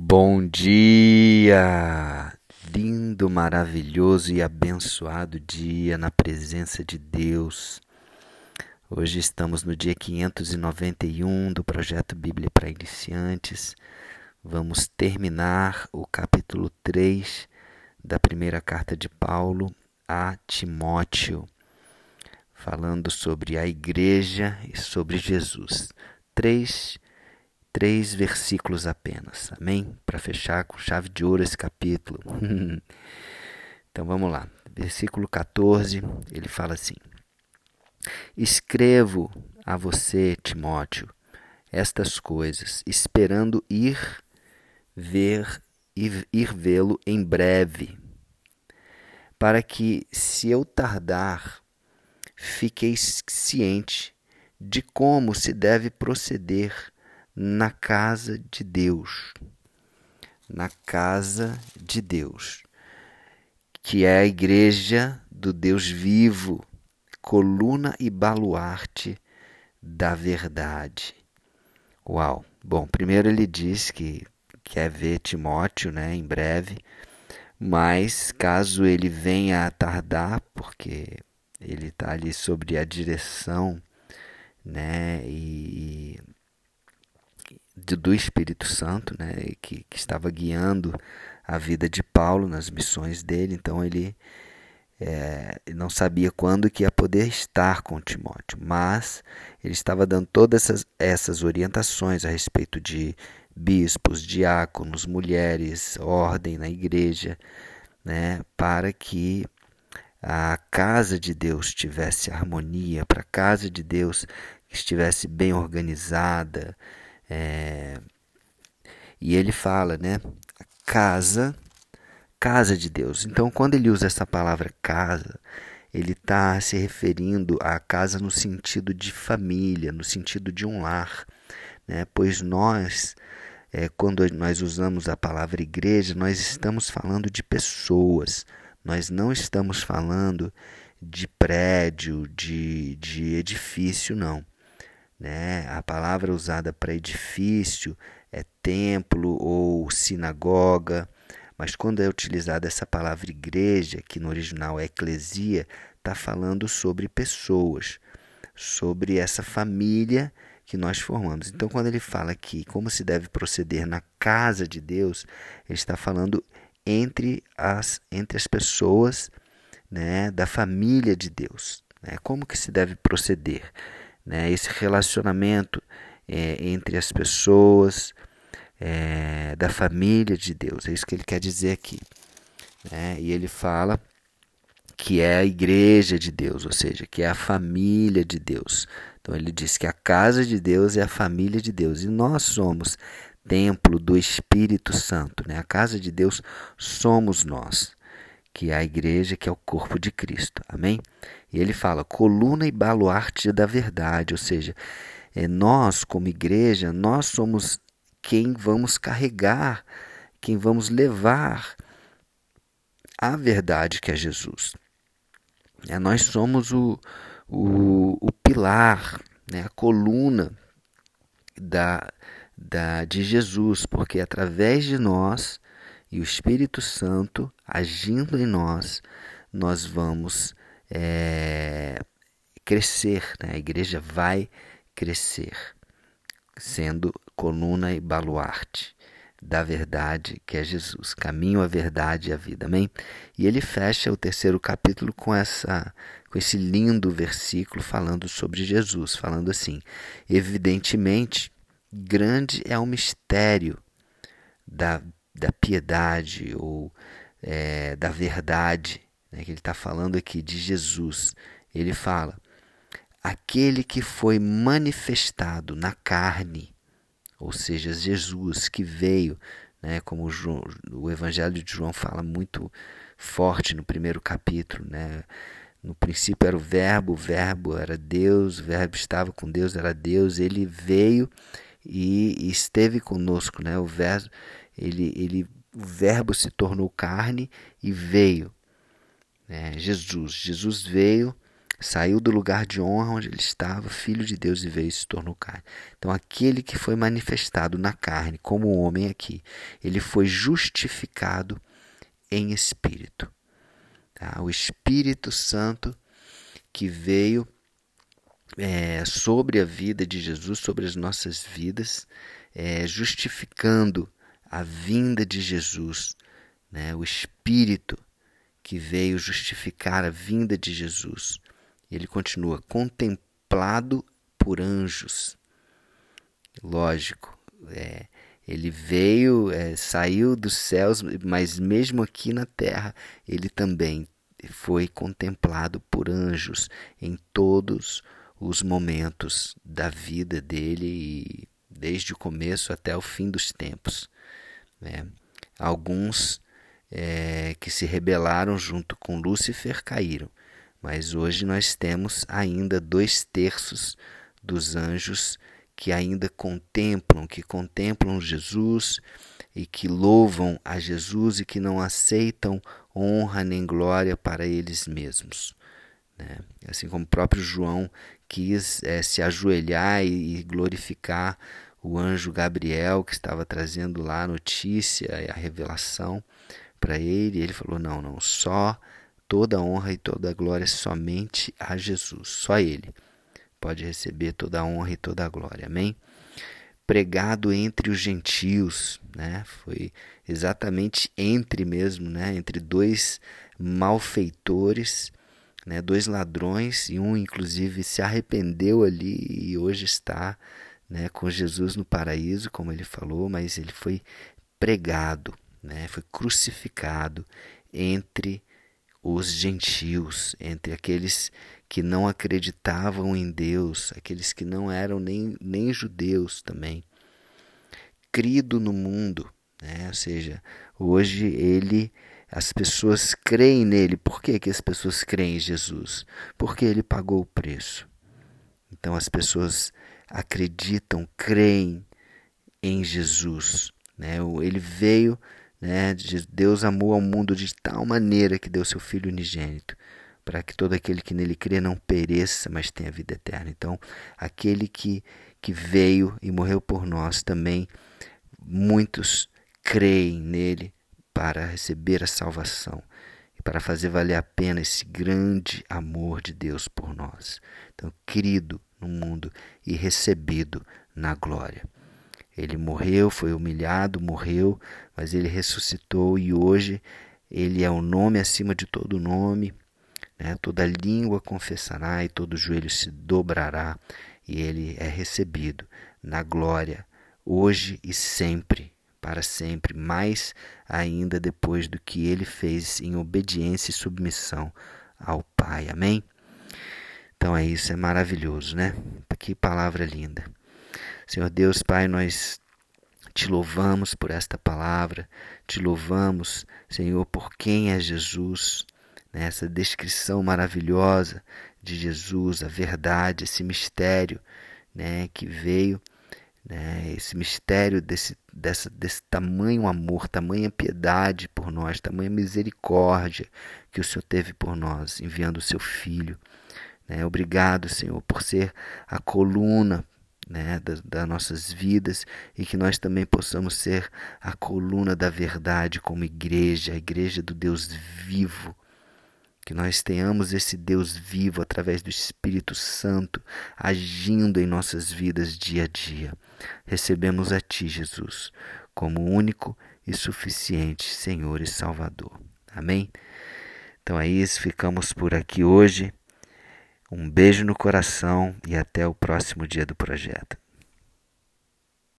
Bom dia! Lindo, maravilhoso e abençoado dia na presença de Deus. Hoje estamos no dia 591 do projeto Bíblia para Iniciantes. Vamos terminar o capítulo 3 da primeira carta de Paulo a Timóteo, falando sobre a igreja e sobre Jesus. Três três versículos apenas. Amém? Para fechar com chave de ouro esse capítulo. então vamos lá. Versículo 14, ele fala assim: Escrevo a você, Timóteo, estas coisas, esperando ir ver ir, ir vê-lo em breve, para que, se eu tardar, fiqueis ciente de como se deve proceder na casa de Deus. Na casa de Deus, que é a igreja do Deus vivo, coluna e baluarte da verdade. Uau! Bom, primeiro ele diz que quer ver Timóteo, né, em breve, mas caso ele venha a tardar, porque ele está ali sobre a direção, né, e do Espírito Santo, né, que, que estava guiando a vida de Paulo nas missões dele. Então ele é, não sabia quando que ia poder estar com Timóteo, mas ele estava dando todas essas, essas orientações a respeito de bispos, diáconos, mulheres, ordem na igreja, né, para que a casa de Deus tivesse harmonia, para a casa de Deus estivesse bem organizada, é, e ele fala, né? Casa, casa de Deus. Então, quando ele usa essa palavra casa, ele está se referindo à casa no sentido de família, no sentido de um lar. Né? Pois nós, é, quando nós usamos a palavra igreja, nós estamos falando de pessoas, nós não estamos falando de prédio, de, de edifício, não. Né? A palavra usada para edifício é templo ou sinagoga, mas quando é utilizada essa palavra igreja, que no original é eclesia, está falando sobre pessoas, sobre essa família que nós formamos. Então, quando ele fala aqui como se deve proceder na casa de Deus, ele está falando entre as, entre as pessoas né, da família de Deus. Né? Como que se deve proceder? Né, esse relacionamento é, entre as pessoas, é, da família de Deus. É isso que ele quer dizer aqui. Né? E ele fala que é a igreja de Deus, ou seja, que é a família de Deus. Então ele diz que a casa de Deus é a família de Deus e nós somos templo do Espírito Santo, né? A casa de Deus somos nós que é a igreja, que é o corpo de Cristo. Amém? E ele fala coluna e baluarte da verdade, ou seja, é nós como igreja, nós somos quem vamos carregar, quem vamos levar a verdade que é Jesus. É, nós somos o, o, o pilar, né, a coluna da, da, de Jesus, porque através de nós e o Espírito Santo agindo em nós, nós vamos é, crescer, né? a igreja vai crescer, sendo coluna e baluarte da verdade que é Jesus, caminho, a verdade e a vida. Amém? E ele fecha o terceiro capítulo com essa com esse lindo versículo falando sobre Jesus, falando assim: evidentemente, grande é o mistério da da piedade ou é, da verdade, né, que ele está falando aqui de Jesus. Ele fala: aquele que foi manifestado na carne, ou seja, Jesus que veio, né, como o, João, o Evangelho de João fala muito forte no primeiro capítulo, né? No princípio era o Verbo, o Verbo era Deus, o Verbo estava com Deus, era Deus, ele veio e esteve conosco, né? O verbo, ele, ele, o verbo se tornou carne e veio. Né? Jesus, Jesus veio Saiu do lugar de honra onde ele estava, filho de Deus, e veio e se tornou carne. Então, aquele que foi manifestado na carne, como homem aqui, ele foi justificado em espírito. Tá? O Espírito Santo que veio é, sobre a vida de Jesus, sobre as nossas vidas, é, justificando a vinda de Jesus, né? o Espírito que veio justificar a vinda de Jesus. Ele continua contemplado por anjos. Lógico, é, ele veio, é, saiu dos céus, mas mesmo aqui na terra, ele também foi contemplado por anjos em todos os momentos da vida dele desde o começo até o fim dos tempos. Né? Alguns é, que se rebelaram junto com Lúcifer caíram, mas hoje nós temos ainda dois terços dos anjos que ainda contemplam, que contemplam Jesus e que louvam a Jesus e que não aceitam honra nem glória para eles mesmos. Né? Assim como o próprio João quis é, se ajoelhar e, e glorificar o anjo Gabriel que estava trazendo lá a notícia e a revelação para ele, ele falou: não, não, só toda honra e toda glória somente a Jesus, só Ele pode receber toda a honra e toda a glória. Amém? Pregado entre os gentios, né? Foi exatamente entre mesmo, né? Entre dois malfeitores, né? Dois ladrões e um inclusive se arrependeu ali e hoje está, né? Com Jesus no paraíso, como ele falou, mas ele foi pregado, né? Foi crucificado entre os gentios, entre aqueles que não acreditavam em Deus, aqueles que não eram nem, nem judeus também. Crido no mundo, né? ou seja, hoje ele, as pessoas creem nele. Por que, que as pessoas creem em Jesus? Porque ele pagou o preço. Então as pessoas acreditam, creem em Jesus. Né? Ele veio né? Deus amou ao mundo de tal maneira que deu seu Filho unigênito, para que todo aquele que nele crê não pereça, mas tenha vida eterna. Então, aquele que, que veio e morreu por nós também, muitos creem nele para receber a salvação e para fazer valer a pena esse grande amor de Deus por nós. Então, querido no mundo e recebido na glória. Ele morreu, foi humilhado, morreu, mas ele ressuscitou e hoje ele é o nome acima de todo nome. Né? Toda língua confessará e todo joelho se dobrará e ele é recebido na glória, hoje e sempre, para sempre, mais ainda depois do que ele fez em obediência e submissão ao Pai. Amém? Então é isso, é maravilhoso, né? Que palavra linda. Senhor Deus, Pai, nós te louvamos por esta palavra, te louvamos, Senhor, por quem é Jesus, né? descrição maravilhosa de Jesus, a verdade, esse mistério né, que veio, né, esse mistério desse, dessa, desse tamanho amor, tamanha piedade por nós, tamanha misericórdia que o Senhor teve por nós, enviando o seu Filho. Né? Obrigado, Senhor, por ser a coluna né, das, das nossas vidas e que nós também possamos ser a coluna da verdade como igreja, a igreja do Deus vivo. Que nós tenhamos esse Deus vivo através do Espírito Santo agindo em nossas vidas dia a dia. Recebemos a Ti, Jesus, como único e suficiente Senhor e Salvador. Amém? Então é isso, ficamos por aqui hoje. Um beijo no coração e até o próximo dia do projeto.